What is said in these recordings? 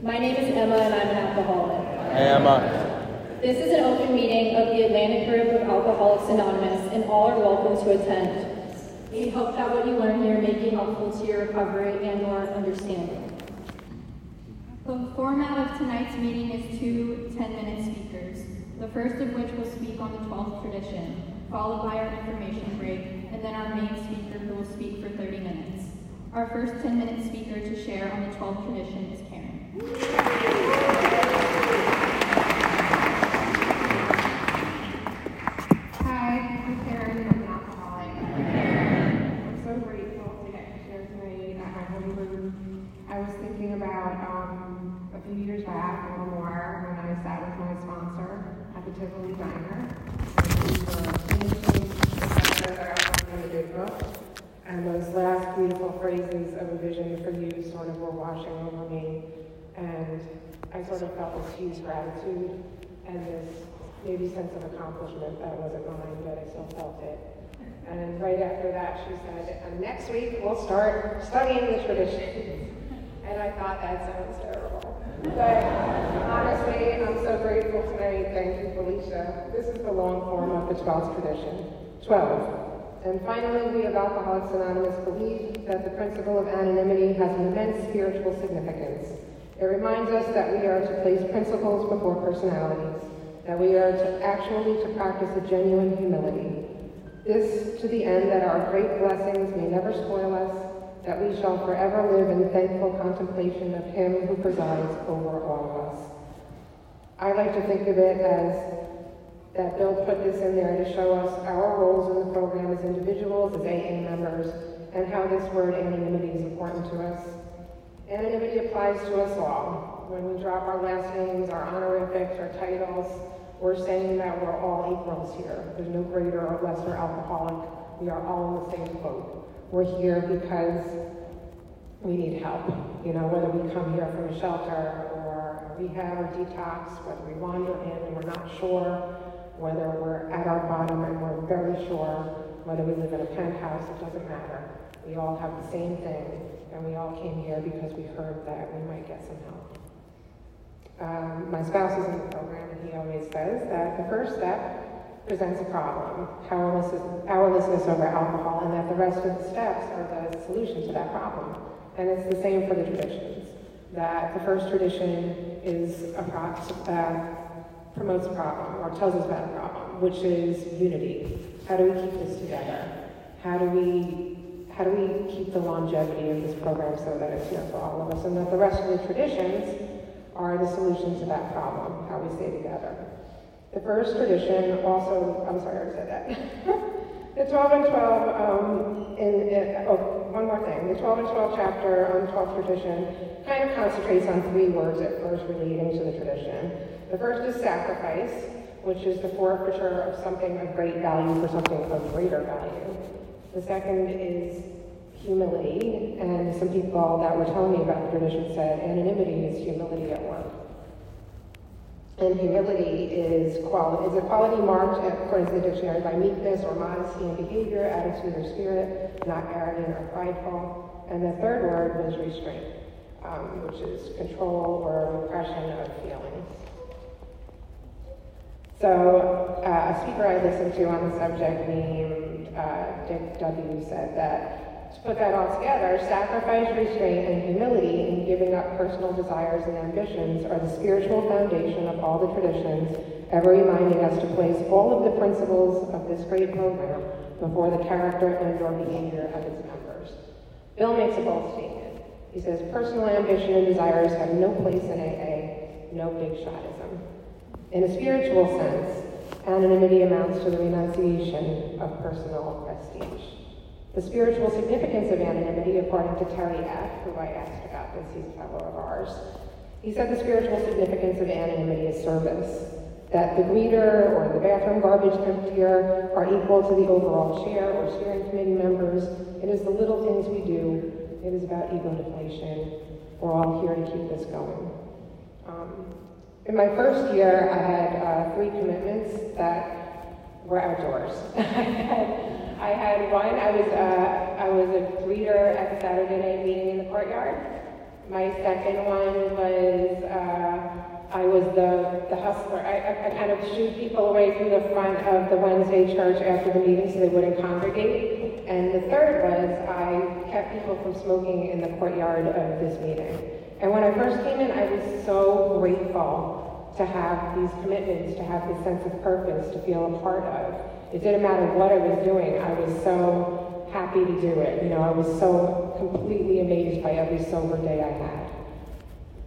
My name is Emma and I'm an alcoholic. Hey, Emma. This is an open meeting of the Atlantic Group of Alcoholics Anonymous and all are welcome to attend. We hope that what you learn here may be helpful to your recovery and or understanding. The format of tonight's meeting is two 10-minute speakers, the first of which will speak on the 12th tradition, followed by our information break, and then our main speaker who will speak for 30 minutes. Our first 10-minute speaker to share on the 12th tradition is. Hi, I'm Karen. I'm. I'm so grateful to get to share tonight. I was thinking about um, a few years back, more, when I sat with my sponsor at the Tivoli Diner. And. And those last beautiful phrases of a vision for you sort of were washing over. And I sort of felt this huge gratitude and this maybe sense of accomplishment that wasn't mine, but I still felt it. And right after that, she said, and next week we'll start studying the traditions. And I thought that sounds terrible. But honestly, I'm so grateful tonight. Thank you, Felicia. This is the long form of the 12th tradition. 12. And finally, we of Alcoholics Anonymous believe that the principle of anonymity has an immense spiritual significance. It reminds us that we are to place principles before personalities, that we are to actually to practice a genuine humility. This to the end that our great blessings may never spoil us, that we shall forever live in thankful contemplation of Him who presides over all of us. I like to think of it as that Bill put this in there to show us our roles in the program as individuals, as AA members, and how this word anonymity is important to us. Anonymity applies to us all. When we drop our last names, our honorifics, our titles, we're saying that we're all equals here. There's no greater or lesser alcoholic. We are all in the same boat. We're here because we need help. You know, whether we come here from a shelter or rehab or detox, whether we wander in and we're not sure, whether we're at our bottom and we're very sure, whether we live in a penthouse, it doesn't matter. We all have the same thing, and we all came here because we heard that we might get some help. Um, my spouse is in the program, and he always says that the first step presents a problem, powerlessness, powerlessness over alcohol, and that the rest of the steps are the solution to that problem. And it's the same for the traditions, that the first tradition is a pro- uh, promotes a problem or tells us about a problem, which is unity. How do we keep this together? How do we how do we keep the longevity of this program so that it's here for all of us and that the rest of the traditions are the solution to that problem, how we stay together. The first tradition also, I'm sorry, I said that. the 12 and 12, um, in, in, oh, one more thing. The 12 and 12 chapter on the 12th tradition kind of concentrates on three words at first relating to the tradition. The first is sacrifice, which is the forfeiture of something of great value for something of greater value. The second is humility, and some people that were telling me about the tradition said anonymity is humility at work. And humility is, quality, is a quality marked, according to the dictionary, by meekness or modesty in behavior, attitude, or spirit, not arrogant or prideful. And the third word was restraint, um, which is control or repression of feelings. So, uh, a speaker I listened to on the subject named uh, Dick W. said that to put that all together, sacrifice, restraint, and humility in giving up personal desires and ambitions are the spiritual foundation of all the traditions, ever reminding us to place all of the principles of this great program before the character and or behavior of its members. Bill makes a bold statement. He says, personal ambition and desires have no place in AA, no big shotism. In a spiritual sense, anonymity amounts to the renunciation of personal prestige. The spiritual significance of anonymity, according to Terry F., who I asked about this, he's a fellow of ours, he said the spiritual significance of anonymity is service, that the greeter or the bathroom garbage emptier are equal to the overall chair or steering committee members. It is the little things we do. It is about ego deflation. We're all here to keep this going. Um, in my first year, I had uh, three commitments that were outdoors. I, had, one, I was, uh, I was a greeter at the Saturday night meeting in the courtyard. My second one was uh, I was the, the hustler. I, I I kind of shooed people away from the front of the Wednesday church after the meeting so they wouldn't congregate. And the third was I kept people from smoking in the courtyard of this meeting. And when I first came in, I was so grateful to have these commitments, to have this sense of purpose, to feel a part of. It didn't matter what I was doing, I was so happy to do it. You know, I was so completely amazed by every sober day I had.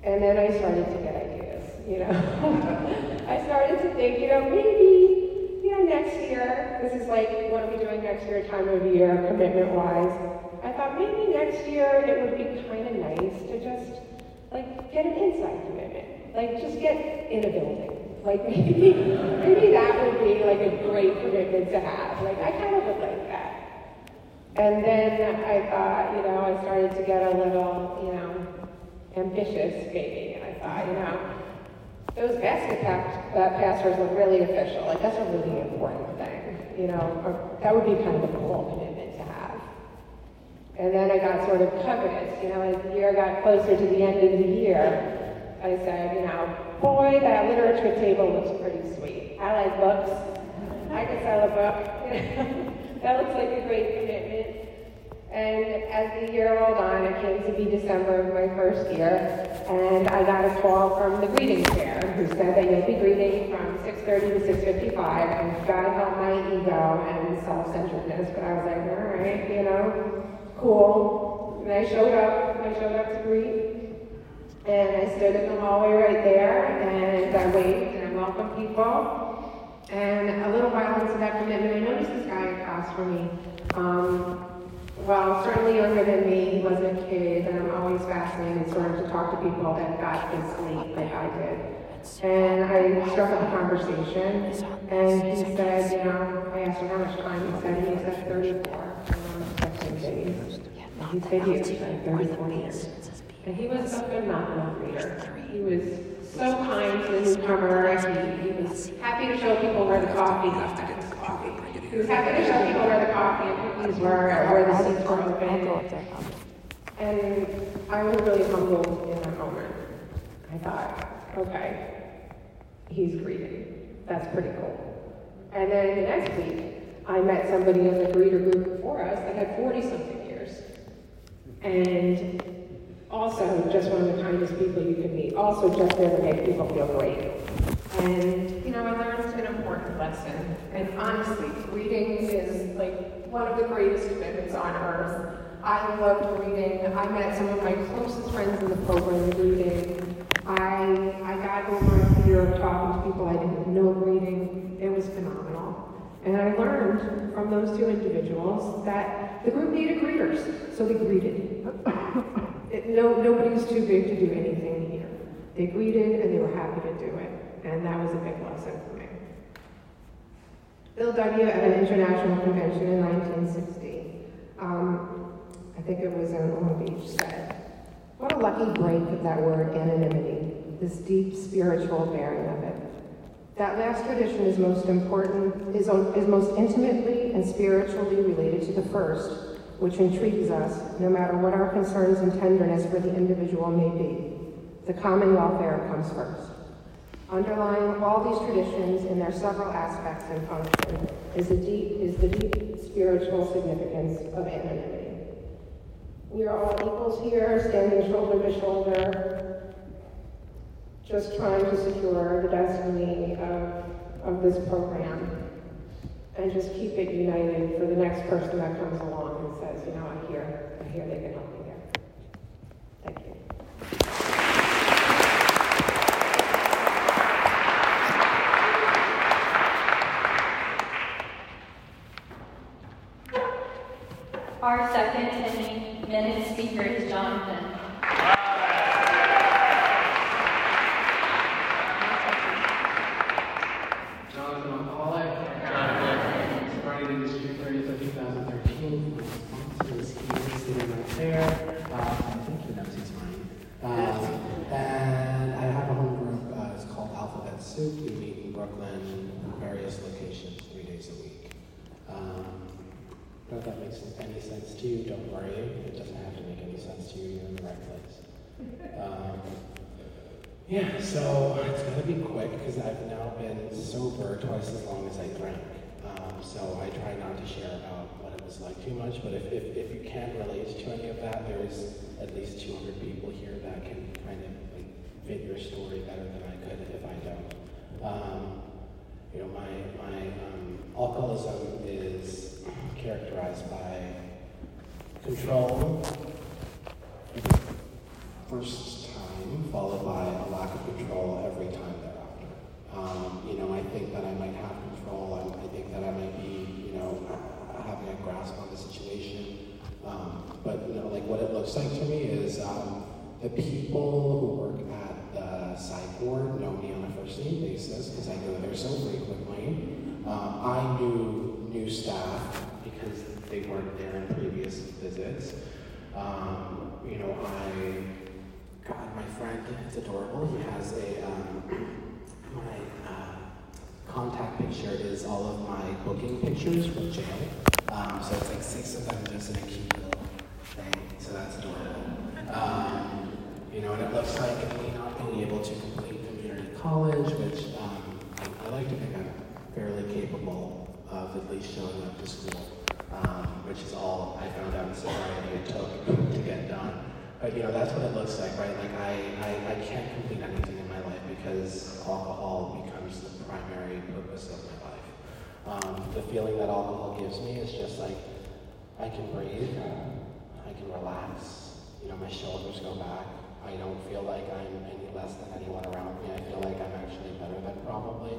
And then I started to get ideas, you know. I started to think, you know, maybe, you know, next year, this is like, what are we doing next year, time of year, commitment wise. I thought maybe next year it would be kind of nice to just like get an inside commitment. Like just get in a building. Like maybe maybe that would be like a great commitment to have. Like I kind of would like that. And then I thought, you know, I started to get a little, you know, ambitious maybe. And I thought, you know, those basket pastors look really official. Like that's a really important thing. You know, that would be kind of a cool commitment to have. And then I got sort of covetous, you know, as the year got closer to the end of the year, I said, you know, boy, that literature table looks pretty sweet. I like books. I could sell a book. that looks like a great commitment. And as the year rolled on, it came to be December of my first year, and I got a call from the greeting chair who said that you'll be greeting from 6.30 to 6.55, and God help my ego and self-centeredness, but I was like, all right, you know, cool. And I showed up, I showed up to greet, and I stood in the hallway right there, and I waved and I welcomed people. And a little while into that commitment, I noticed this guy across from me. Um, well, certainly younger than me, he wasn't a kid, and I'm always fascinated sort of to talk to people that got this late like I did. And I struck up a conversation, and he said, you know, I asked him how much time he said, he said 34, and I'm expecting days. He said years, like 34 years. And he was a phenomenal reader. He was so kind to the newcomer. He, he was happy to show people where the coffee is. He was happy to show people where the coffee and cookies were, or where the seats were open. And I was really humbled in that moment. I thought, okay, he's greeting. That's pretty cool. And then the next week, I met somebody in the greeter group before us that had 40 something years. And also just one of the kindest people you could meet. Also just there to make people feel great. And, you know, I learned an important lesson. And honestly, reading is like one of the greatest commitments on earth. I loved reading. I met some of my closest friends in the program reading. I, I got over a fear of talking to people I didn't know reading. It was phenomenal. And I learned from those two individuals that the group needed greeters, so they greeted. it, no, nobody was too big to do anything here. They greeted and they were happy to do it and that was a big lesson for me. Bill W. at an international convention in 1960, um, I think it was in Long Beach, said, What a lucky break of that word anonymity, this deep spiritual bearing of it. That last tradition is most important, is, is most intimately and spiritually related to the first, which intrigues us, no matter what our concerns and tenderness for the individual may be. The common welfare comes first. Underlying all these traditions in their several aspects and function is the deep, is the deep spiritual significance of anonymity. We are all equals here, standing shoulder to shoulder, just trying to secure the destiny of, of this program and just keep it united for the next person that comes along and says, you know, I hear, I they can help me there. Thank you. Our second and minute speaker is Jonathan. Jonathan McCullough. Jonathan. Started in District 30th of 2013. My sponsor is here, sitting right there. Uh, I think he knows he's fine. Um, and I have a home group. Uh, it's called Alphabet Soup. We meet in Brooklyn in various locations three days a week. Um, if that makes any sense to you, don't worry. It doesn't have to make any sense to you. You're in the right place. Um, Yeah, so it's gonna be quick because I've now been sober twice as long as I drank. Um, so I try not to share about what it was like too much, but if, if, if you can relate to any of that, there's at least 200 people here that can kind of like, fit your story better than I could if I don't. Um, you know, my, my um, alcoholism is characterized by control, first time, followed by a lack of control every time thereafter. Um, you know, I think that I might have control. I, I think that I might be, you know, having a grasp on the situation. Um, but you know, like what it looks like to me is um, the people who work at ward know me on a first name basis because I go there so frequently. Um, I knew new staff because they weren't there in previous visits. Um, you know, I, God, my friend, it's adorable. He has a, um, my uh, contact picture is all of my booking pictures from jail. Um, so it's like six of them just in a cute little thing. So that's adorable. Um, you know, and it looks like being able to complete community college, which um, I, I like to think I'm fairly capable of at least showing up to school, um, which is all I found out in sobriety it took to get done. But you know, that's what it looks like, right? Like I, I, I can't complete anything in my life because alcohol becomes the primary purpose of my life. Um, the feeling that alcohol gives me is just like I can breathe, I can relax, you know, my shoulders go back. I don't feel like I'm any less than anyone around me. I feel like I'm actually better than probably.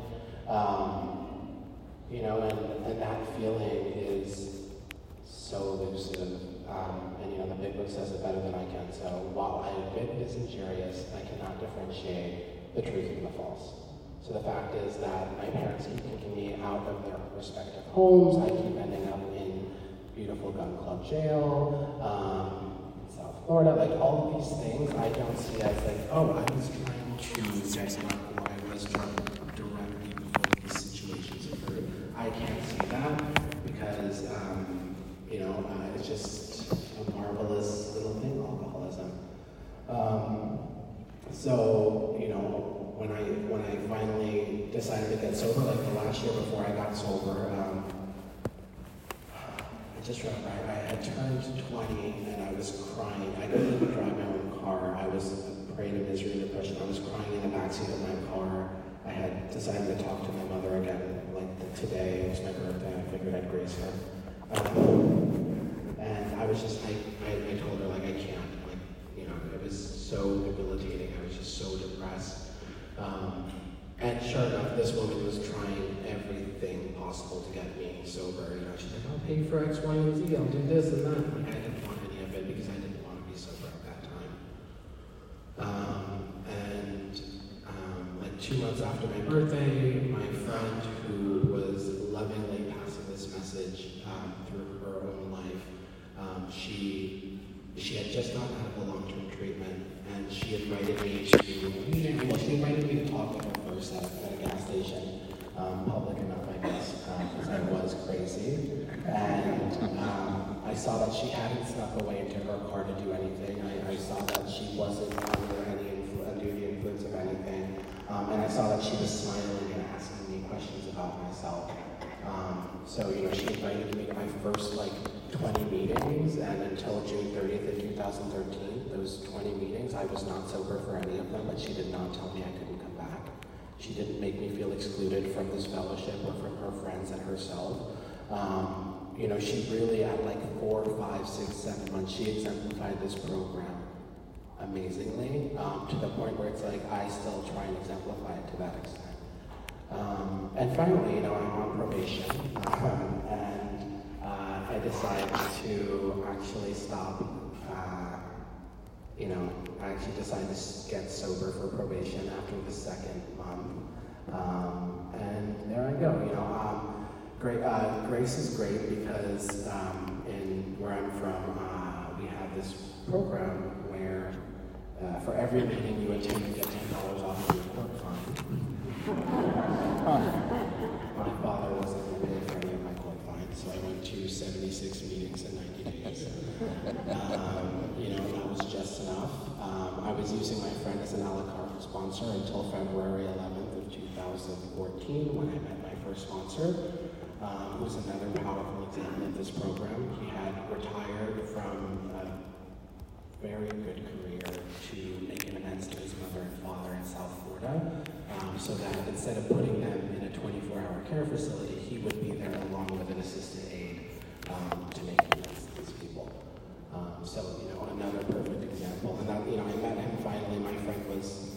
Um, you know, and, and that feeling is so elusive. Um, and, you know, the big book says it better than I can. So while I admit it is injurious, I cannot differentiate the truth from the false. So the fact is that my parents keep kicking me out of their respective homes. I keep ending up in beautiful gun club jail, um, South Florida. Like all of these things, I don't see as like, oh, I was trying to get or I was trying directly before these situations occurred. I can't see that because, um, you know, uh, it's just a marvelous little thing, alcoholism. Um, so, you know, when I when I finally decided to get sober, like the last year before I got sober, um, I remember I, had turned 20 and I was crying. I couldn't even drive my own car. I was prey to misery and depression. I was crying in the backseat of my car. I had decided to talk to my mother again, like today. It was my birthday. I figured I'd grace her. Um, and I was just, I, I, I told her, like, I can't. Like, you know, it was so debilitating. I was just so depressed. Um, and sure enough, this woman was trying everything possible to get me sober. You know, she's like, I'll pay for X, Y, and Z. I'll do this and that. I didn't want any of it because I didn't want to be sober at that time. Um, and um, like two months after my birthday, my friend who was lovingly passing this message um, through her own life, um, she she had just gotten out of a long-term treatment, and she invited me to well, she invited me to talk first at, a gas station, um, public enough, I guess, because I was crazy, and um, I saw that she hadn't snuck away into her car to do anything. I, I saw that she wasn't under any influ- under the influence of anything, um, and I saw that she was smiling and asking me questions about myself. Um, so, you know, she invited me to my first like 20 meetings, and until June 30th of 2013, those 20 meetings, I was not sober for any of them, but she did not tell me I back. She didn't make me feel excluded from this fellowship or from her friends and herself. Um, you know, she really, at like four, five, six, seven months, she exemplified this program amazingly um, to the point where it's like I still try and exemplify it to that extent. Um, and finally, you know, I'm on probation, um, and uh, I decided to actually stop. You know, I actually decided to get sober for probation after the second month, um, and there I go. You know, um, great. Uh, Grace is great because um, in where I'm from, uh, we have this program where uh, for every meeting you attend, you get ten dollars off of your court fine. My father wasn't going to pay for any of my court fines, so I went to 76 meetings in 90 days. Um, you know, that was just enough. Um, I was using my friend as an a la carte sponsor. until February 11th of 2014 when I met my first sponsor, um, who was another powerful example of this program. He had retired from a very good career to make an amends to his mother and father in South Florida, um, so that instead of putting them in a 24-hour care facility, he would be there along with an assistant aide um, to make amends to these people. Um, so, you know, another perfect example. And, that, you know, I met him finally. My friend was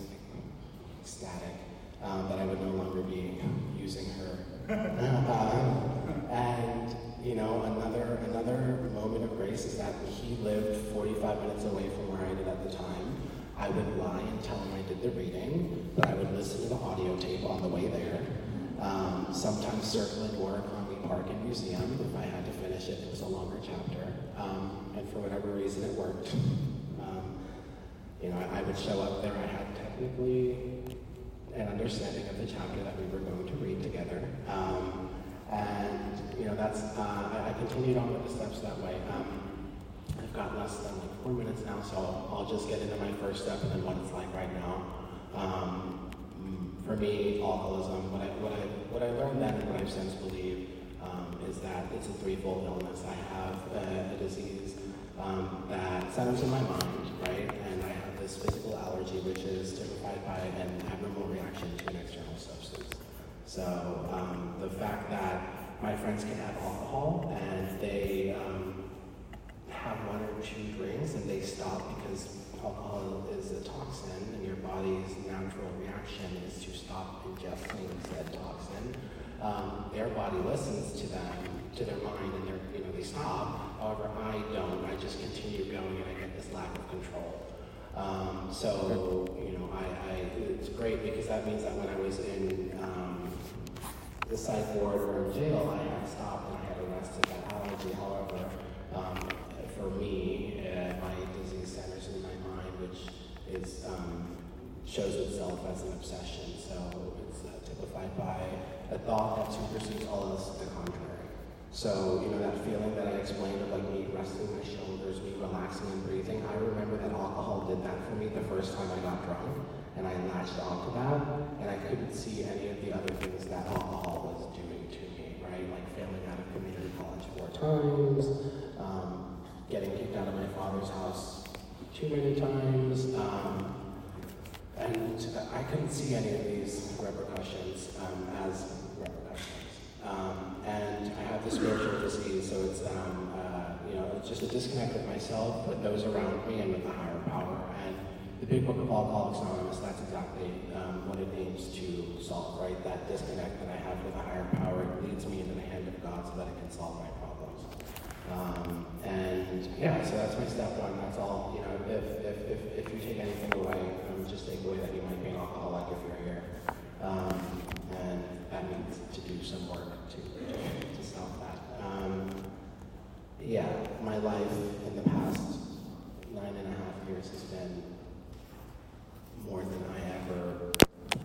ecstatic um, that I would no longer be using her. uh, and, you know, another, another moment of grace is that he lived 45 minutes away from where I did at the time. I would lie and tell him I did the reading, but I would listen to the audio tape on the way there. Um, sometimes circle and work on the park and museum if I had to finish it. It was a longer chapter. Um, and for whatever reason, it worked. Um, you know, I, I would show up there. I had technically an understanding of the chapter that we were going to read together. Um, and, you know, that's, uh, I, I continued on with the steps that way. Um, I've got less than like four minutes now, so I'll, just get into my first step and then what it's like right now. Um, for me, alcoholism, what I, what I, what I learned then and what I've since believed um, is that it's a threefold illness. I have a, a disease um, that centers in my mind, right? And I have this physical allergy, which is typified by an abnormal reaction to an external substance. So um, the fact that my friends can have alcohol and they um, have one or two drinks and they stop because alcohol is a toxin and your body's natural reaction is to stop ingesting said toxin. Um, their body listens to them, to their mind, and they're, you know, they stop. However, I don't. I just continue going and I get this lack of control. Um, so, you know, I, I, it's great because that means that when I was in um, the psych ward or in jail, I had stopped and I had arrested that allergy. However, um, for me, uh, my disease centers in my mind, which is um, shows itself as an obsession. So it's uh, typified by a thought that supersedes all else to the contrary. So, you know, that feeling that I explained of like me resting my shoulders, me relaxing and breathing, I remember that alcohol did that for me the first time I got drunk. And I latched onto that, and I couldn't see any of the other things that alcohol was doing to me, right? Like failing out of community college four times, um, getting kicked out of my father's house too many times, um, and I couldn't see any of these repercussions um, as repercussions. Um, and I have the spiritual disease, so it's um, uh, you know it's just a disconnect with myself, with those around me, and with the higher power. And the Big Book of Alcoholics Anonymous, that's exactly um, what it aims to solve, right? That disconnect that I have with the higher power it leads me into the hand of God so that it can solve my problems. Um, and yeah, so that's my step one. That's all. You know, if if, if, if you take anything away, um, just take away that you might be an alcoholic if you're here. Um, and that means to do some work to, to, to solve that. Um, yeah, my life in the past nine and a half years has been more than I ever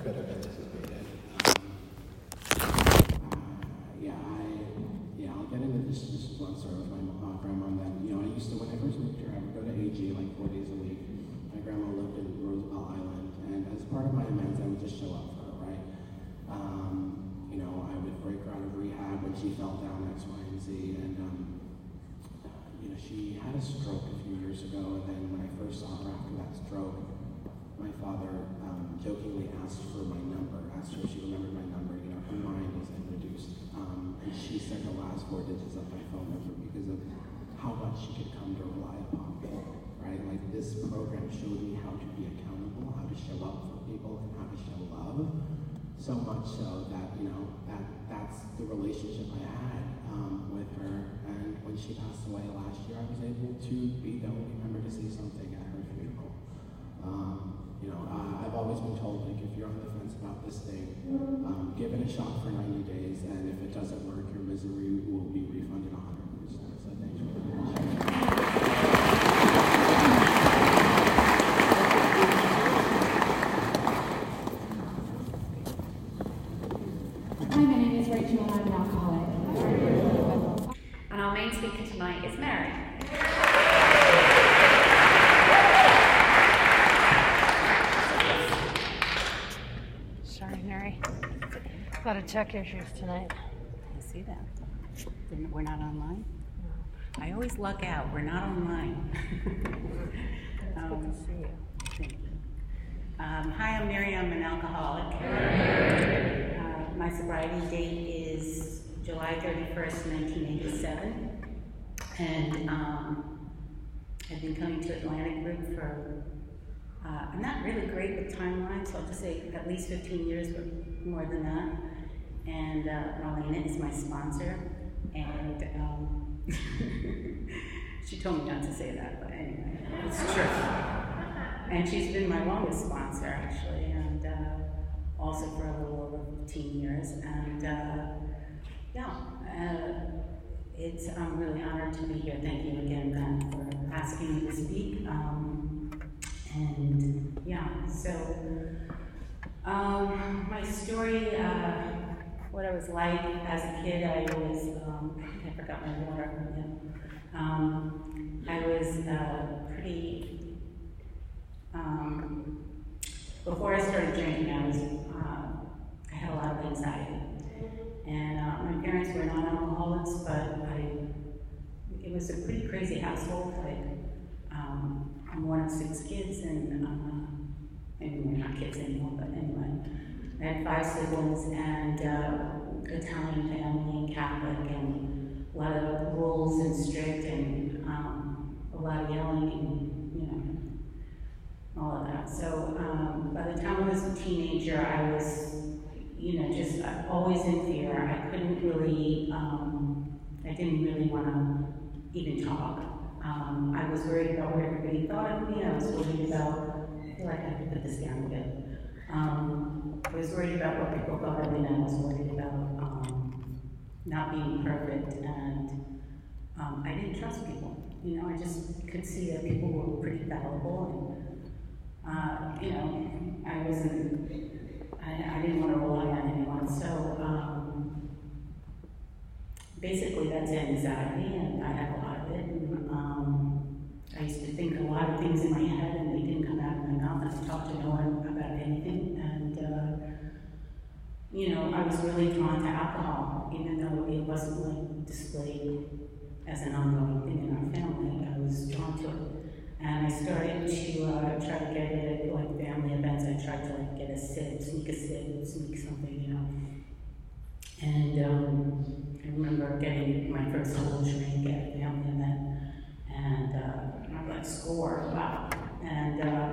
could have anticipated. Um, yeah, I get into this just one story with my uh, grandma. That you know, I used to when I first moved here, I would go to AG like four days a week. My grandma lived in Roosevelt Island, and as part of my amends, I would just show up for her, right? Um, you know, I would break her out of rehab when she fell down X, Y, and Z, and um, you know, she had a stroke a few years ago, and then when I first saw her after that stroke, my father um, jokingly asked for my number, asked her if she remembered my number. Her mind was reduced, um, and she said the last four digits of my phone number because of how much she could come to rely upon me. Right, like this program showed me how to be accountable, how to show up for people, and how to show love. So much so that you know that that's the relationship I had um, with her. And when she passed away last year, I was able to be the only member to see something at her funeral. Um, you know, uh, I've always been told, like, if you're on the fence about this thing, um, give it a shot for 90 days, and if it doesn't work, your misery will be refunded 100%. So thank you very much. Hi, my name is Rachel and I'm an alcoholic. And our main speaker tonight is Mary. Morning, Mary. A lot of tech issues tonight. I see that. We're not online? I always luck out, we're not online. Um, to see. Thank you. Um, Hi, I'm Mary, I'm an alcoholic. Uh, My sobriety date is July 31st, 1987. And um, I've been coming to Atlantic Group for, uh, I'm not really great with timelines, so I'll just say at least 15 years, but more than that. And uh, Marlena is my sponsor, and um, she told me not to say that, but anyway, it's true. And she's been my longest sponsor, actually, and uh, also for a little over 15 years. And uh, yeah, uh, it's, I'm really honored to be here. Thank you again, Ben, for asking me to speak. Um, and yeah, so um, my story, uh, what I was like as a kid, I was, um, I forgot my water. Um, I was uh, pretty um, before I started drinking, I was, uh, I had a lot of anxiety. And uh, my parents were not alcoholics, but I, it was a pretty crazy household. Like, um, I'm one of six kids, and uh, maybe we're not kids anymore, but anyway. I had five siblings, and uh, Italian family, and Catholic, and a lot of rules and strict, and um, a lot of yelling, and, you know, all of that. So um, by the time I was a teenager, I was, you know, just always in fear. I couldn't really, um, I didn't really want to even talk. Um, I was worried about what everybody thought of me. I was worried about, I feel like I have to put this down a bit. Was worried about what people thought of me, and I was worried about um, not being perfect, and um, I didn't trust people. You know, I just could see that people were pretty fallible, and uh, you know, I wasn't, I, I didn't want to rely on anyone. So um, basically, that's anxiety, and I had a lot of it. And, um, I used to think a lot of things in my head, and they didn't come out of my mouth. I talked to no one about anything, and uh, you know, I was really drawn to alcohol, even though it wasn't like displayed as an ongoing thing in our family. I was drawn to it. And I started to uh, try to get it at like family events. I tried to like get a sip, sneak a sip, sneak something, you know. And um, I remember getting my first whole drink at a family event, and uh, I got score, wow. And uh,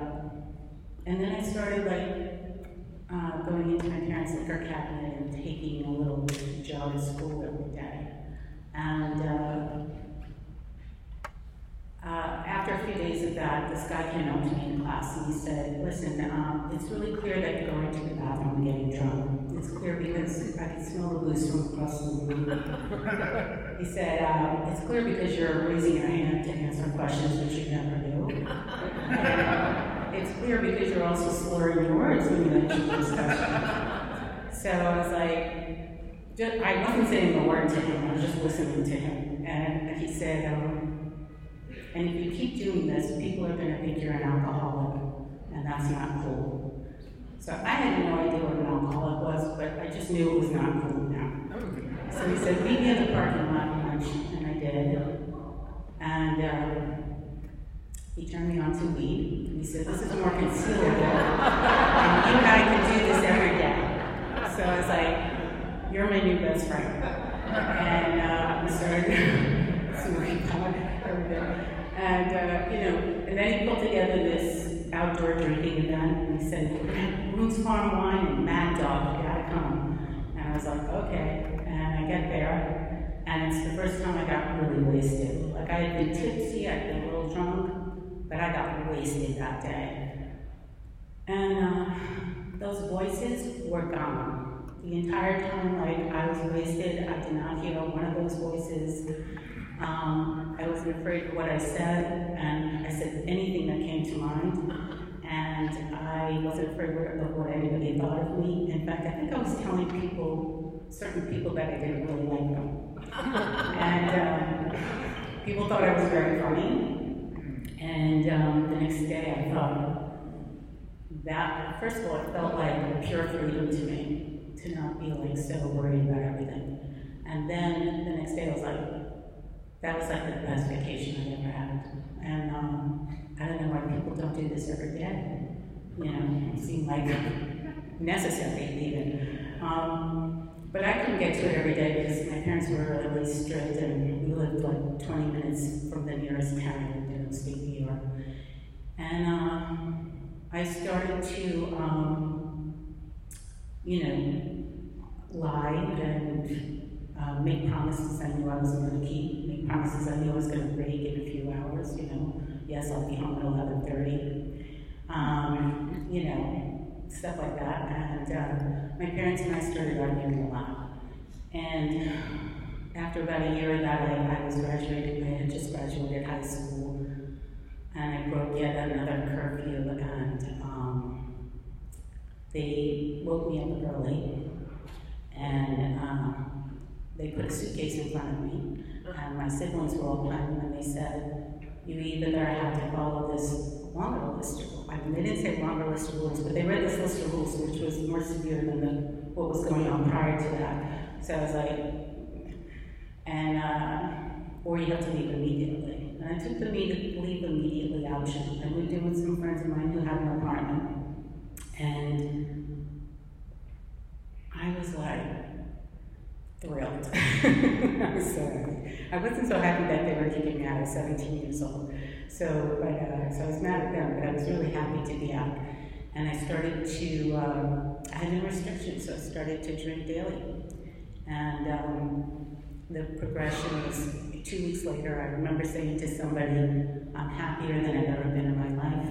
and then I started like uh, going into my parents' liquor cabinet and taking a little jug to school every day. And uh, uh, after a few days of that, this guy came up to me in class and he said, listen, um, it's really clear that you're going to the bathroom and getting drunk. It's clear because I can smell the booze from across the room. he said, uh, it's clear because you're raising your hand to answer questions which you never do. It's clear because you're also slurring your words when you mention this question. So I was like, just, I wasn't saying a word to him, I was just listening to him. And he said, um, and if you keep doing this, people are going to think you're an alcoholic, and that's not cool. So I had no idea what an alcoholic was, but I just knew it was not cool now. So he said, meet me in the parking lot lunch, and I did. And uh, he turned me on to weed. And he said, this is more concealable, and you and I can do this every day. So I was like, you're my new best friend. And uh, we started smoking pot every day. And, uh, you know, and then he pulled together this outdoor drinking event, and he said, Boone's Farm wine and Mad Dog, you gotta come. And I was like, okay. And I get there, and it's the first time I got really wasted. Like, I had been tipsy, I'd been a little drunk, but I got wasted that day. And uh, those voices were gone. The entire time, like, I was wasted, I did not hear one of those voices. Um, I wasn't afraid of what I said, and I said anything that came to mind. And I wasn't afraid of what anybody thought of me. In fact, I think I was telling people, certain people, that I didn't really like them. and um, people thought I was very funny. And um, the next day I thought, that, first of all, it felt like pure freedom to me, to not be like so worried about everything. And then the next day I was like, that was like the best vacation I've ever had. And um, I don't know why people don't do this every day. You know, it seemed like necessary even. Um, but I couldn't get to it every day because my parents were really strict and we lived like 20 minutes from the nearest town in upstate New York. And um, I started to, um, you know, lie and uh, make promises I knew I wasn't going to keep, make promises I knew I was going to break in a few hours, you know. Yes, I'll be home at 11.30. Um, you know, stuff like that. And uh, my parents and I started arguing a lot. And after about a year of that, I, I was graduating, I had just graduated high school and I broke yet another curfew, and um, they woke me up early, and um, they put a suitcase in front of me, and my siblings were all planning, and they said, you either have to follow this longer list. I mean, they didn't say longer list of rules, but they read this list of rules, which was more severe than the, what was going on prior to that. So I was like, and, uh, or you have to leave immediately. And I took the leave immediately option. I moved in with some friends of mine who had an apartment. And I was like thrilled. I was so happy. I wasn't so happy that they were kicking me out at 17 years old. So, but, uh, so I was mad at them, but I was really happy to be out. And I started to, um, I had no restrictions, so I started to drink daily. And um, the progression was two weeks later, I remember saying to somebody, I'm happier than I've ever been in my life.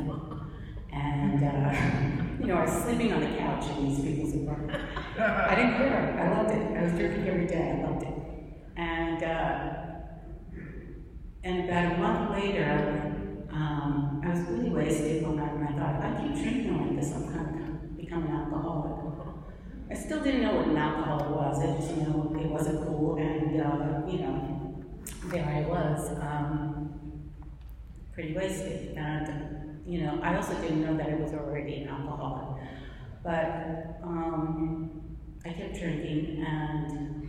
And, uh, you know, I was sleeping on the couch in these people's apartment. I didn't care. I loved it. I was drinking every day. I loved it. And, uh, and about a month later, um, I was really wasted one night, and I thought, if I keep drinking like this, I'm kind of becoming an alcoholic. I still didn't know what an alcoholic was. I just knew it wasn't cool, and uh, you know, there I was, um, pretty wasted. And you know, I also didn't know that I was already an alcoholic. But um, I kept drinking, and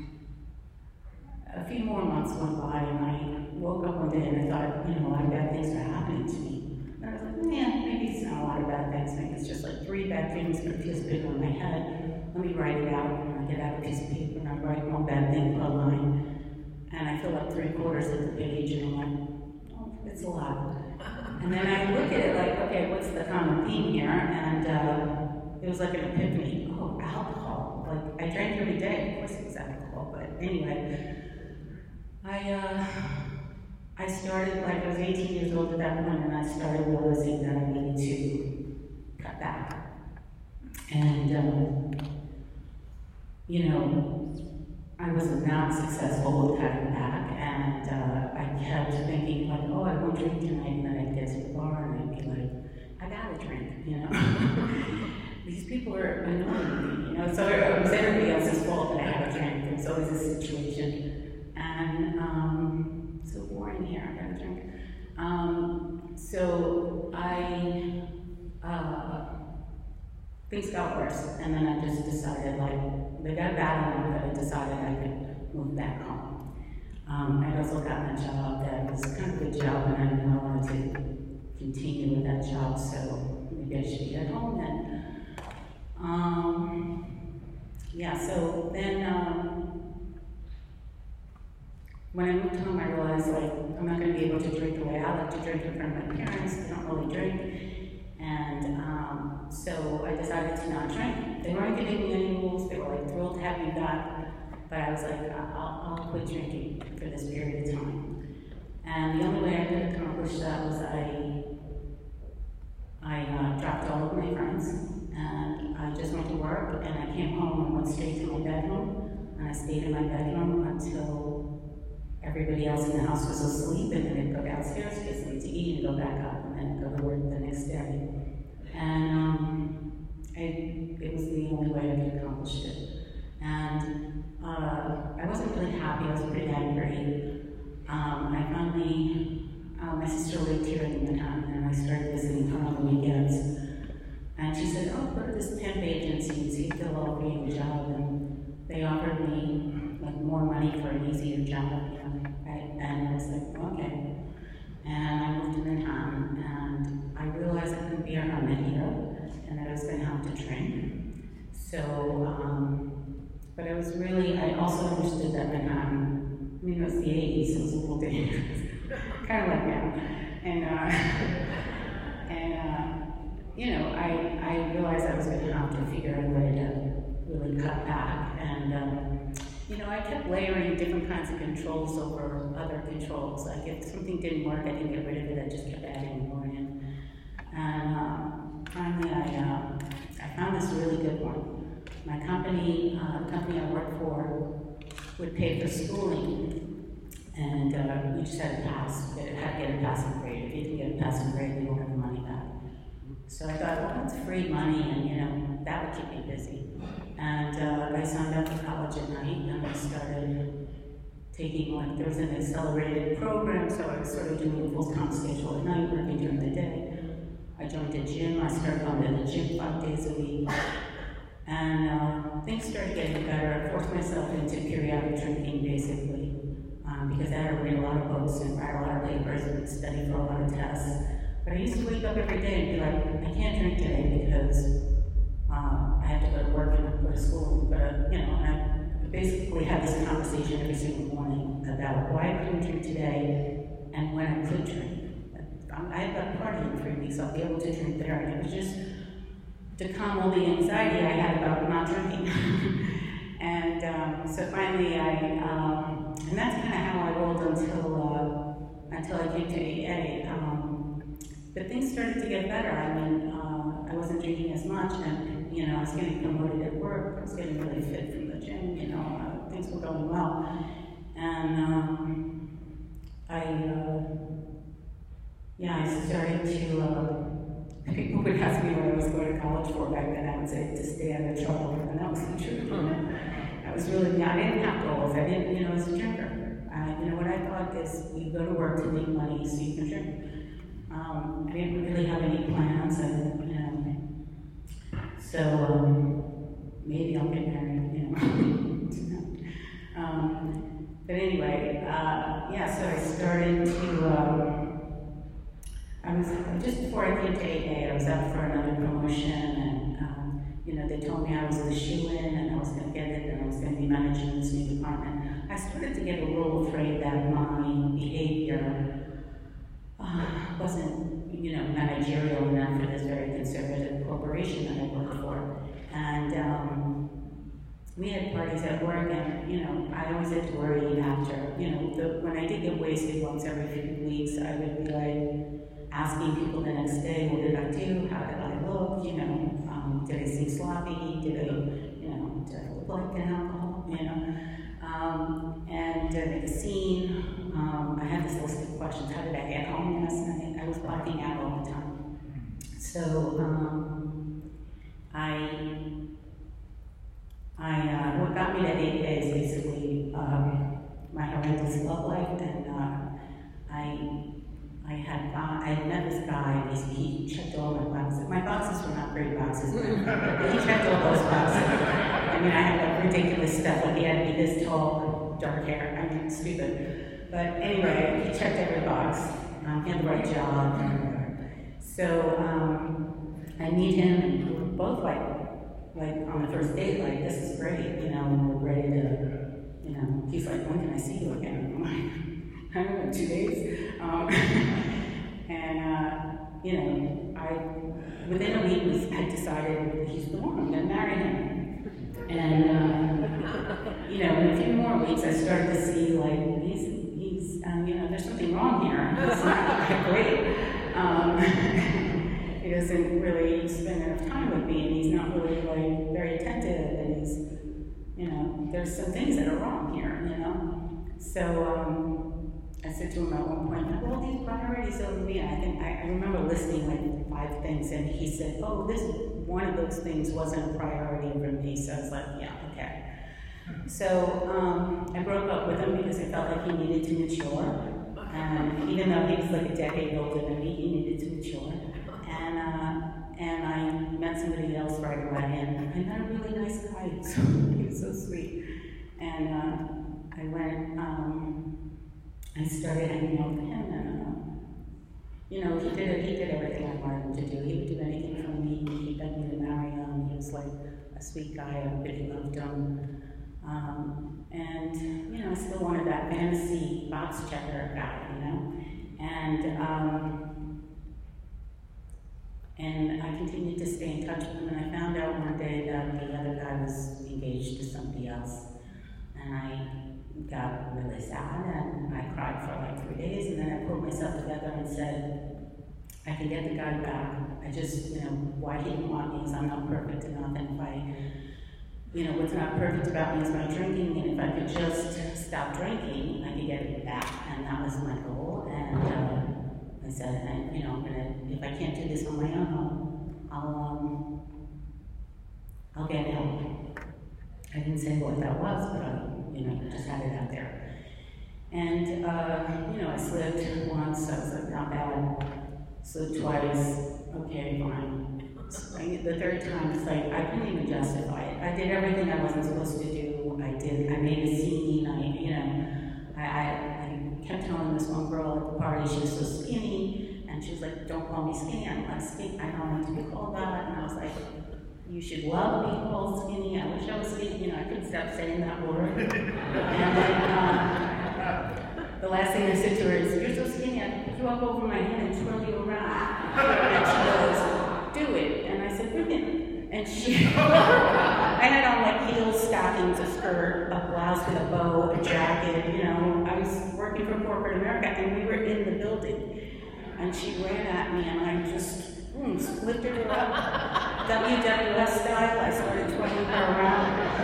a few more months went by, and I woke up one day and I thought, you know, a lot of bad things are happening to me. And I was like, yeah, maybe it's not a lot of bad things. Maybe it's just like three bad things, but it feels big on my head let me write it out. And I get out a piece of paper and I write one bad thing per line. And I fill up three quarters of the page and I'm like, oh, it's a lot. And then I look at it like, okay, what's the common theme here? And uh, it was like an epiphany. Oh, alcohol. Like, I drank every day. Of course it was alcohol. But anyway, I, uh, I started, like, I was 18 years old at that point, and I started realizing that I needed to cut back. And, um, you know, I was not successful with cutting back, and uh, I kept thinking like, oh, I won't drink tonight, and then I'd get to the bar and I'd be like, I gotta drink, you know. These people are annoying me, you know. So it was everybody else's fault that I had a drink. Was always a situation, um, so boring here. I gotta drink. Um, so I. Uh, things got worse. And then I just decided, like, they got bad enough that I decided I could move back home. Um, I'd also got a job that was kind of a good job, and I knew I wanted to continue with that job, so maybe I should be at home then. Um, yeah, so then um, when I moved home, I realized, like, I'm not going to be able to drink the way I like to drink in front of my parents. I don't really drink. And um, so I decided to not drink. They weren't giving me any rules. They were like thrilled to have me back. But I was like, I'll, I'll quit drinking for this period of time. And the only way I could accomplish that was I, I uh, dropped all of my friends. And I just went to work and I came home and went straight to my bedroom. And I stayed in my bedroom until everybody else in the house was asleep. And then I'd go downstairs, get something to eat, and go back up, and then go to work the next day. And um, it, it was the only way I could accomplish it. And uh, I wasn't really happy, I was pretty angry. Um, I finally, uh, my sister lived here in Manhattan, and I started visiting her on the weekends. And she said, oh, go to this temp agency and see if they'll a job. And they offered me like more money for an easier job, you know, right? And I was like, okay. And I moved to Manhattan, and I realized I couldn't be a hermit here, and that I was going to have to train. So, um, but I was really, I also understood that Manhattan, I mean, it was the 80s, so it was a little dangerous, kind of like now. And, uh, and, uh, you know, I, I realized I was going to have to figure out a way to really cut back. And, um, you know, I kept layering different kinds of controls over other controls. Like if something didn't work, I didn't get rid of it. I just kept adding more in. And um, finally, I, uh, I found this really good one. My company, uh, the company I worked for, would pay for schooling, and uh, you just had to pass. You had to get a passing grade. If you didn't get a passing grade, you won't have the money back. So I thought, well, that's free money, and you know, that would keep me busy. And uh, I signed up for college at night, and I started taking like there was an accelerated program, so I was sort of doing a full-time schedule at night, working during the day. I joined a gym. I started going to the gym five days a week, and uh, things started getting better. I forced myself into periodic drinking, basically, um, because I had to read a lot of books and write a lot of papers and study for a lot of tests. But I used to wake up every day and be like, I can't drink today because um, I have to go to work and I go to school. But, you know, I basically had this conversation every single morning about why I couldn't drink today and when I could drink. I've got a party in three weeks, I'll be able to drink there. And it was just to calm all the anxiety I had about not drinking. and um, so finally I, um, and that's kind of how I rolled until, uh, until I came to AA. Um, but things started to get better. I mean, uh, I wasn't drinking as much, and you know, I was getting promoted at work. I was getting really fit from the gym. You know, uh, things were going well, and um, I, uh, yeah, I started to. Uh, people would ask me what I was going to college for back then. I would say to stay out of trouble, and that was the truth. I was really, I didn't have goals. I didn't, you know, as a drinker. Uh, you know, what I thought is, you go to work to make money so you can drink. Um, I didn't really have any plans, and you know, so um, maybe I'll get married, you know. um, but anyway, uh, yeah. So I started to. I was just before I came to AA, I was up for another promotion, and um, you know, they told me I was the shoe-in, and I was going to get it, and I was going to be managing this new department. I started to get a little afraid that my behavior uh, wasn't, you know, managerial enough for this very conservative corporation that I worked for. And um, we had parties at work, and you know, I always had to worry after. You know, the, when I did get wasted once every few weeks, I would be like asking people the next day, what did I do? How did I look? You know, um, did I seem sloppy? Did I, you know, did I look like an alcohol? You know, um, and I make a scene? Um, I had this list of questions. How did I get home last night? I was blacking out all the time. So um, I, I, uh, what got me to AA is basically um, my horrendous love life, and uh, I I had I met this guy, and he, he checked all my boxes. My boxes were not great boxes, but he checked all those boxes. I mean, I had like ridiculous stuff. Like he had to be this tall, dark hair. I mean, stupid. But anyway, he checked every box. Um, he had the right job. So um, I meet him, and we were both like, like on the first date, like this is great, you know, and we're ready to, you know. He's like, when can I see you again? I'm like. I don't know, two days. Um, and, uh, you know, I, within a week, was, I decided he's the one, I'm going to marry him. And, uh, you know, in a few more weeks, I started to see, like, he's, he's um, you know, there's something wrong here. It's not that great. Um, he doesn't really spend enough time with me, and he's not really, like, very attentive, and he's, you know, there's some things that are wrong here, you know? So, um, I said to him at one point, I have all these priorities over me. I think I, remember listing like five things, and he said, "Oh, this one of those things wasn't a priority for me." So I was like, "Yeah, okay." So um, I broke up with him because I felt like he needed to mature, and even though he was like a decade older than me, he needed to mature. And uh, and I met somebody else right away, and I met a really nice guy. So, he was so sweet. And uh, I went, um, I started hanging out with him, and you know, he did he did everything I wanted him to do. He would do anything for me. He begged me to marry him. He was like a sweet guy. I really loved him. Um, and you know, I still wanted that fantasy box checker guy, you know. And um, and I continued to stay in touch with him. And I found out one day that the other guy was engaged to somebody else, and I got really sad and I cried for like three days and then I pulled myself together and said, I can get the guy back. I just, you know, why he didn't want me is I'm not perfect enough and if I, you know, what's not perfect about me is my drinking and if I could just stop drinking, I could get it back and that was my goal and uh, I said, and, you know, I'm gonna, if I can't do this on my own, I'll, um, I'll get help. I didn't say what that was, but I you know, just had it out there. And, uh, you know, I slipped once, I was like, not bad. Slipped twice, okay, fine. The third time, it's like, I couldn't even justify it. I did everything I wasn't supposed to do. I did, I made a scene, I, you know, I, I, I kept telling this one girl at the party she was so skinny, and she was like, don't call me skinny, I'm not skinny, I don't want to be called that. And I was like, you should love being called skinny. I wish I was skinny, you know, I couldn't stop saying that word. and then um, the last thing I said to her is, You're so skinny, I pick you up over my head and twirl you around. and she goes, Do it. And I said, Brilliant. And she, I had on like heels, stockings, a skirt, a blouse with a bow, a jacket, you know. I was working for corporate America and we were in the building. And she ran at me and I just mm, lifted her up, WWF style. I started twirling her around.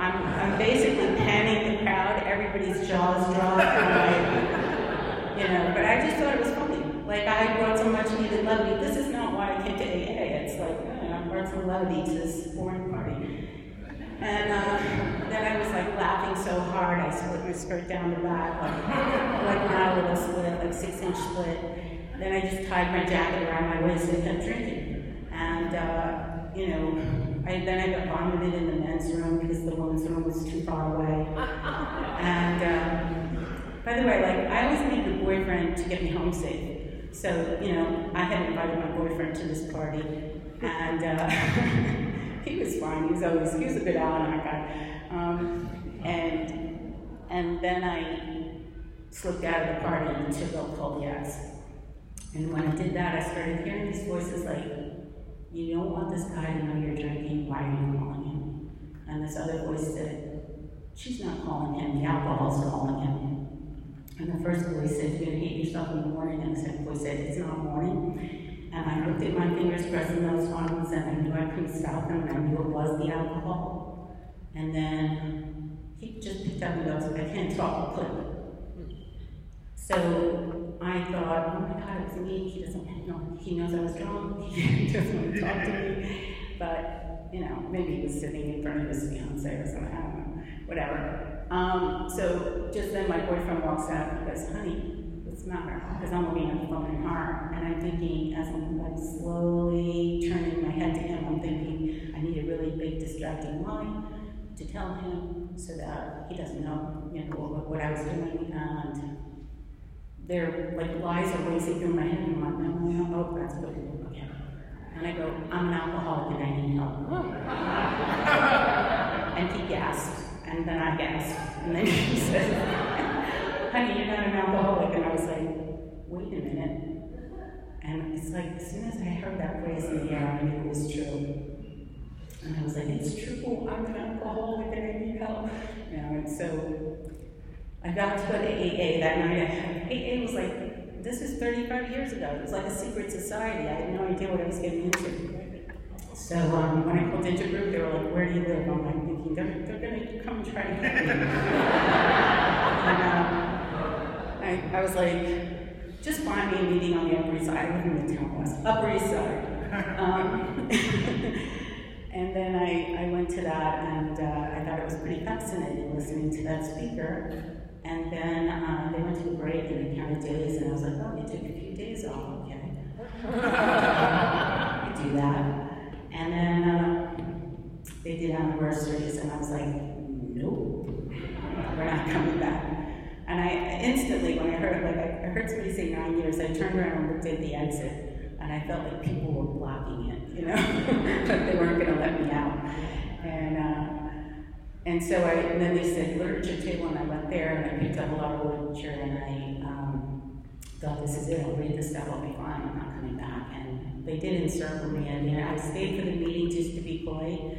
I'm, I'm basically panning the crowd. Everybody's jaws drop. Like, you know, but I just thought it was funny. Like I brought so much needed levity. This is not why I came to AA. It's like oh, I brought some levity to this boring party. And uh, then I was like laughing so hard, I split my skirt down the back, like, like not a little split, like six inch split. Then I just tied my jacket around my waist and kept drinking. And, uh, you know, I, then I got vomited in the men's room because the women's room was too far away. And, um, by the way, like, I always need a boyfriend to get me home safe. So, you know, I had invited my boyfriend to this party, and uh, he was fine. He was always, he was a good Al guy. Um, and, and then I slipped out of the party to go call the ex. And when I did that, I started hearing these voices like, you don't want this guy to know you're drinking, why are you calling him? And this other voice said, she's not calling him, the alcohol's calling him. And the first voice said, you're gonna hate yourself in the morning, and the second voice said, it's not morning. And I looked at my fingers pressing those ones, and I knew I couldn't stop them, and I knew it was the alcohol. And then he just picked up and goes, I can't talk. So I thought, oh my God, it was me. He doesn't know. He knows I was drunk. he doesn't want to talk to me. But you know, maybe he was sitting in front of his fiance or something. I don't know. Whatever. Um, so just then, my boyfriend walks out and he goes, "Honey, what's the matter?" Because I'm looking at the phone in her, and I'm thinking, as I'm like slowly turning my head to him, I'm thinking, I need a really big distracting lie to tell him so that he doesn't know, you know, what, what I was doing and they're like lies are racing through my head, and I'm like, no, no, oh, that's good. Okay. And I go, I'm an alcoholic and I need help. and he gasped, and then I gasped, and then he said, honey, you're not an alcoholic. And I was like, wait a minute. And it's like, as soon as I heard that phrase in the air, I knew it was true. And I was like, it's true, I'm an alcoholic and I need help. You know, and so I got to go to AA that night. AA was like, this is 35 years ago. It was like a secret society. I had no idea what I was getting into. So um, when I called Intergroup, they were like, where do you live? I'm like thinking, they're, they're going to come and try to get me. and um, I, I was like, just find me a meeting on the Upper East Side. I live in the town west, Upper East Side. Um, and then I, I went to that, and uh, I thought it was pretty fascinating listening to that speaker. And then uh, they went to a break and they counted days, and I was like, oh, they took a few days off, okay. to do that. And then uh, they did anniversaries, and I was like, nope, we're not coming back. And I instantly, when I heard, like, I heard somebody say nine years, I turned around and looked at the exit, and I felt like people were blocking it, you know, but they weren't going to let me out. And uh, and so I, and then they said literature table, and I went there and I picked up a lot of literature, and I um, thought, this is it. I'll read this stuff. I'll be fine. I'm not coming back. And they did encircle me, and you know, I stayed for the meeting just to be polite.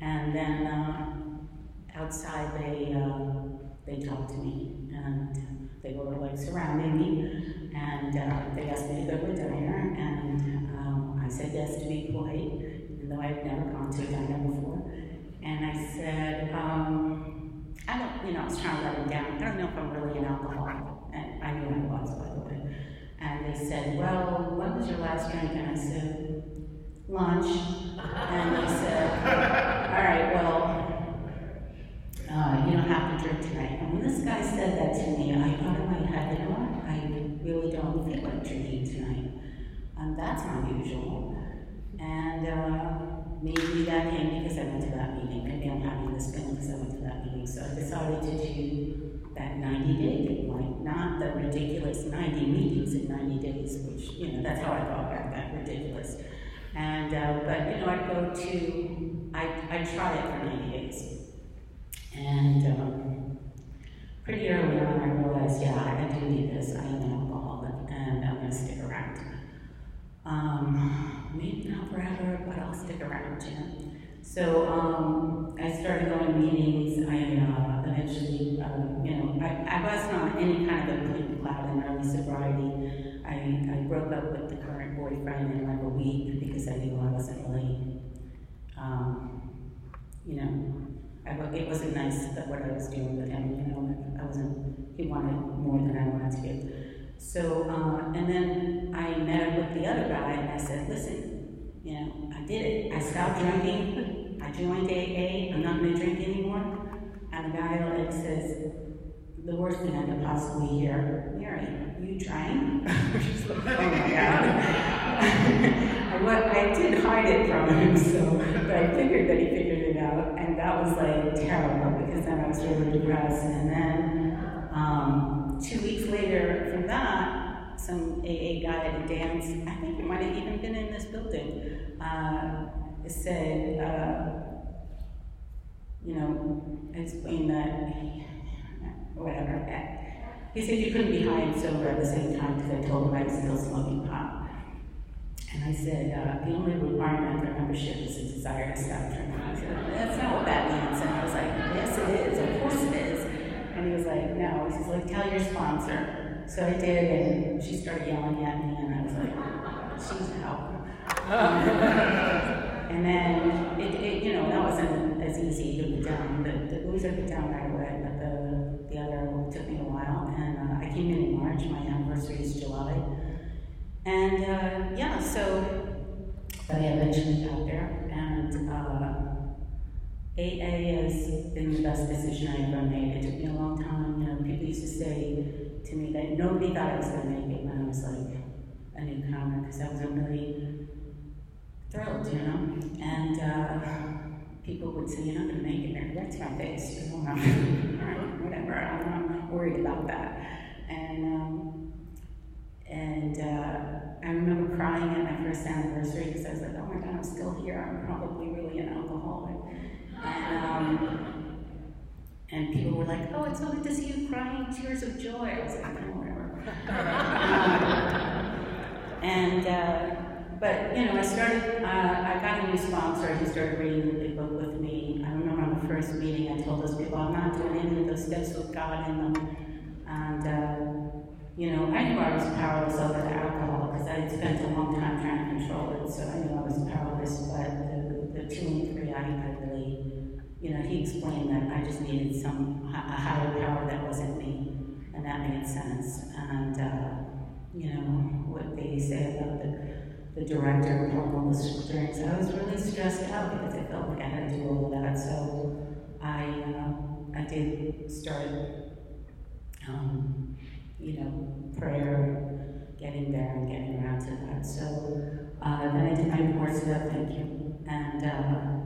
And then uh, outside, they uh, they talked to me, and they were like surrounding me, and uh, they asked me to go to a diner, and um, I said yes to be polite, even though I've never gone to a diner before. And I said, um, I don't, you know, I was trying to let him down. I don't know if I'm really an alcoholic, and I knew I was, by the way. And they said, well, when was your last drink? And I said, lunch. And they said, all right, well, uh, you don't have to drink tonight. And when this guy said that to me, I thought in my head, you know what? I really don't feel like drinking tonight. And that's unusual. And uh, maybe that came because I went to that meeting. Maybe I'm having this feeling because I went to that meeting. So I decided to do that 90 day thing, like not the ridiculous 90 meetings in 90 days, which, you know, that's how I thought back that, ridiculous. And, uh, but, you know, I'd go to, I, I'd try it for 90 days. And um, pretty early on, I realized, yeah, I do need this. I am an alcoholic, and I'm going to stick around. Um, maybe not forever, but I'll stick around, know. So um, I started going to meetings. I uh, eventually, um, you know, I, I wasn't on any kind of a clean cloud in early sobriety. I, I broke up with the current boyfriend in like a week because I knew I wasn't really, um, you know, I, it wasn't nice that what I was doing with him, you know, I wasn't, he wanted more than I wanted to. So, uh, and then I met up with the other guy and I said, listen, you know, I did it. I stopped drinking. I joined AA. I'm not going to drink anymore. And the guy like says, the worst thing I could possibly hear, Mary, you trying? oh my God. I, I did hide it from him, so, but I figured that he figured it out. And that was like terrible because then I was really depressed. And then, um, two weeks later from that, some AA guy at a dance, I think it might have even been in this building, uh, said, uh, you know, explained that, whatever. He said you couldn't be high and sober at the same time because I told him I was still smoking pot. And I said, uh, the only requirement for membership is a desire to stop drinking. I said, that's not what that means. And I was like, yes, it is. Of course it is. And he was like, no. He's like, tell your sponsor. So I did, and she started yelling at me, and I was like, she's out. Um, and then, it, it, you know, that wasn't as easy to put down. The, the boozer put down right away, but the, the other took me a while. And uh, I came in in March. My anniversary is July. And uh, yeah, so, I eventually got there. And uh, AA has been the best decision I ever made. It took me a long time. You know, people used to say to me that nobody thought I was going to make it when I was like a newcomer because I wasn't really thrilled, you know. And uh, people would say, "You're not going to make it." And that's my face. You know, whatever. I'm not worried about that. And um, and uh, I remember crying at my first anniversary because I was like, "Oh my God, I'm still here. I'm probably really an alcoholic." And, um, and people were like, oh, it's so good to see you crying tears of joy. I was like, oh, whatever. and, uh, but, you know, I started, uh, I got a new sponsor. He started reading the big book with me. I remember on the first meeting, I told those people, I'm not doing any of those steps with God in them. And, uh, you know, I knew I was powerless over the alcohol because I had spent a long time trying to control it, so I knew I was powerless. But the, the two and three, I, I really, you know, he explained that I just needed some a higher power that wasn't me, and that made sense. And uh, you know what they say about the, the director of hormonal strings. I was really stressed out because I felt like I had to do all of that. So I uh, I did start. Um, you know, prayer, getting there and getting around to that. So Uh, then I did my four step, thank you. And, uh,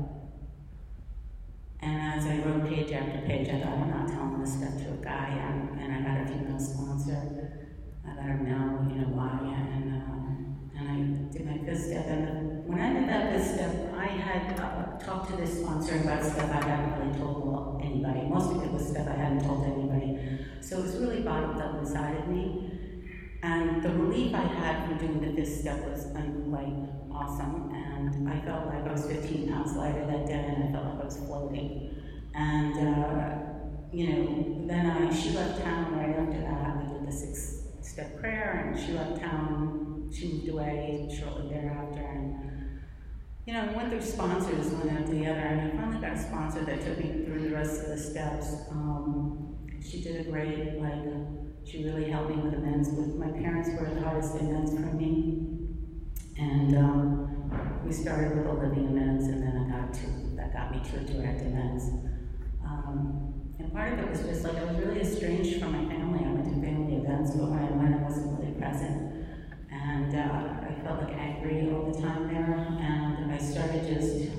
and as I wrote page after page, I thought, I'm not telling this stuff to a guy, and, and I got a female sponsor. I let her know, you know, why, and, uh, and I did my fifth step. And when I did that fifth step, I had uh, talked to this sponsor about stuff I hadn't really told anybody. Most of it was stuff I hadn't told anybody. So it was really bottled up inside of me. And the relief I had from doing the fifth step was um, like awesome. And I felt like I was 15 pounds lighter that day, and I felt like I was floating. And uh, you know, then I she left town right after that. We did the six step prayer, and she left town. She moved away shortly thereafter, and you know, I went through sponsors one after the other, and I finally got a sponsor that took me through the rest of the steps. Um, she did a great, like, she really helped me with amends. With my parents were the hardest amends for me, and um, we started with a living amends, and then I got to that got me to a direct amends. Um, and part of it was just like I was really estranged from my family. I went to family events, but when I went, I wasn't really present. And uh, I felt like angry all the time there. And I started just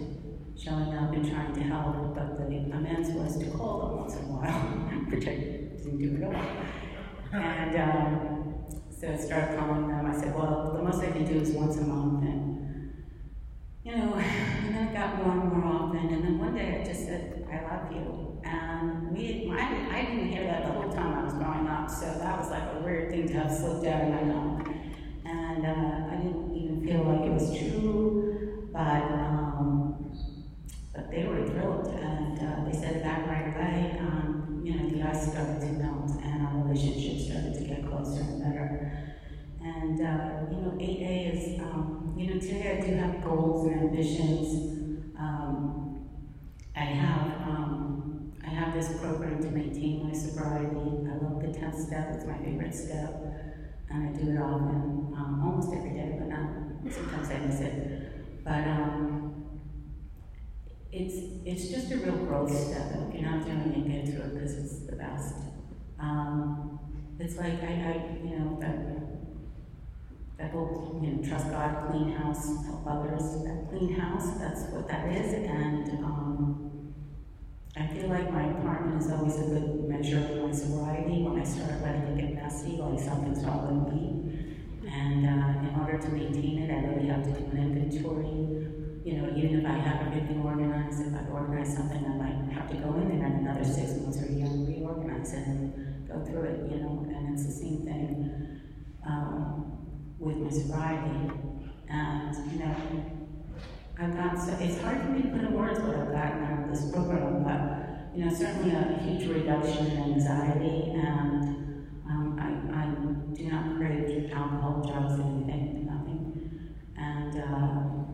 showing up and trying to help. But the amends was to call them once in a while, which I didn't do at all. And um, so I started calling them. I said, well, the most I can do is once a month. And, you know, and then it got more and more often. And then one day I just said, I love you. And we, I, I didn't hear that the whole time I was growing up, so that was like a weird thing to have slipped out of my mouth. And uh, I didn't even feel like it was true, but um, but they were thrilled, and uh, they said back right away. Um, you know, the ice started to melt, and our relationship started to get closer and better. And uh, you know, AA is, um, you know, today I do have goals and ambitions. Um, I have. Um, I have this program to maintain my sobriety. I love the 10th step, it's my favorite step. And I do it often, um, almost every day, but not, sometimes I miss it. But um, it's, it's just a real growth step. If you're not doing it, get to it because it's the best. Um, it's like I, I, you know, that, that whole, you know, trust God, clean house, help others. That clean house, that's what that is. And um, I feel like my apartment is always a good measure of my sobriety. When I start letting it get messy, like something's wrong with me. And uh, in order to maintain it, I really have to do an inventory. You know, even if I have everything organized, if I organize something, I might have to go in there in another six months or a year and reorganize it and go through it, you know. And it's the same thing um, with my sobriety. And, you know, I've got, so it's hard for me to put in words what I've gotten out of this program, but, you know, certainly a huge reduction in anxiety, and um, I, I do not crave alcohol, drugs, anything, nothing. And uh,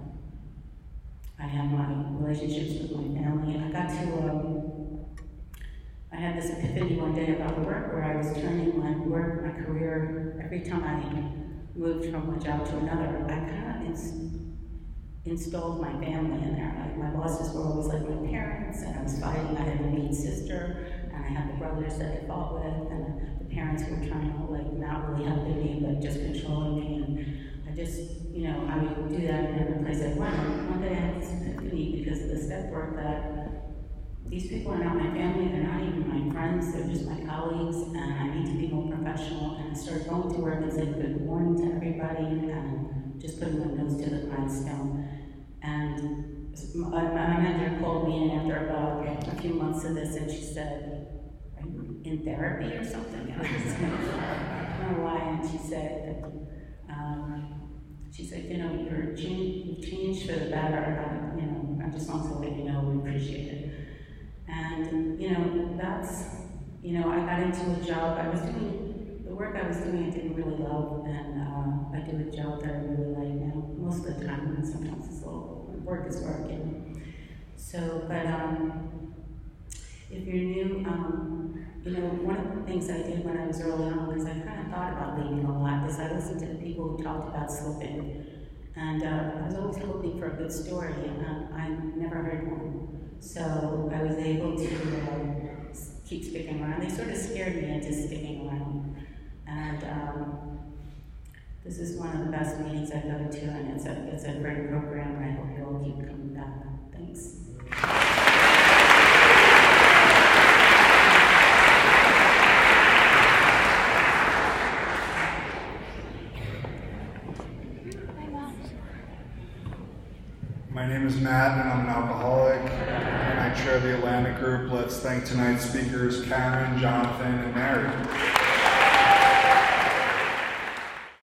I have my relationships with my family. and I got to, um, I had this epiphany one day about work where I was turning my work, my career, every time I moved from one job to another, I kind of installed my family in there. Like my bosses were always like my parents, and I was fighting. I had a mean sister, and I had the brothers that I fought with, and the parents were trying to like not really helping me, but just controlling me. And I just, you know, I would do that in every place I went. One day I had this epiphany because of the step work that these people are not my family, they're not even my friends, they're just my colleagues, and I need to be more professional. And I started going to work and saying good morning to everybody, and just putting nose to the grindstone. And my manager called me in after about a few months of this, and she said, "Are you in therapy or something?" I was like, I don't know why. And she said, um, "She said, you know, you're you've changed for the better. you know, I just want to let you know we appreciate it." And you know, that's you know, I got into a job. I was doing the work I was doing. I didn't really love, and uh, I do a job that I really like now. Most of the time, and sometimes it's a little work is working. So, but um, if you're new, um, you know, one of the things I did when I was early on, was I kind of thought about leaving a lot, is I listened to the people who talked about slipping. And uh, I was always hoping for a good story, and uh, I never heard one. So I was able to uh, keep sticking around. They sort of scared me into sticking around. And um, This is one of the best meetings I've ever to, and it's a, it's a great program, and I hope you all keep coming back. Thanks. My name is Matt, and I'm an alcoholic, I the Atlantic Group. Let's thank tonight's speakers, Karen, Jonathan, and Mary.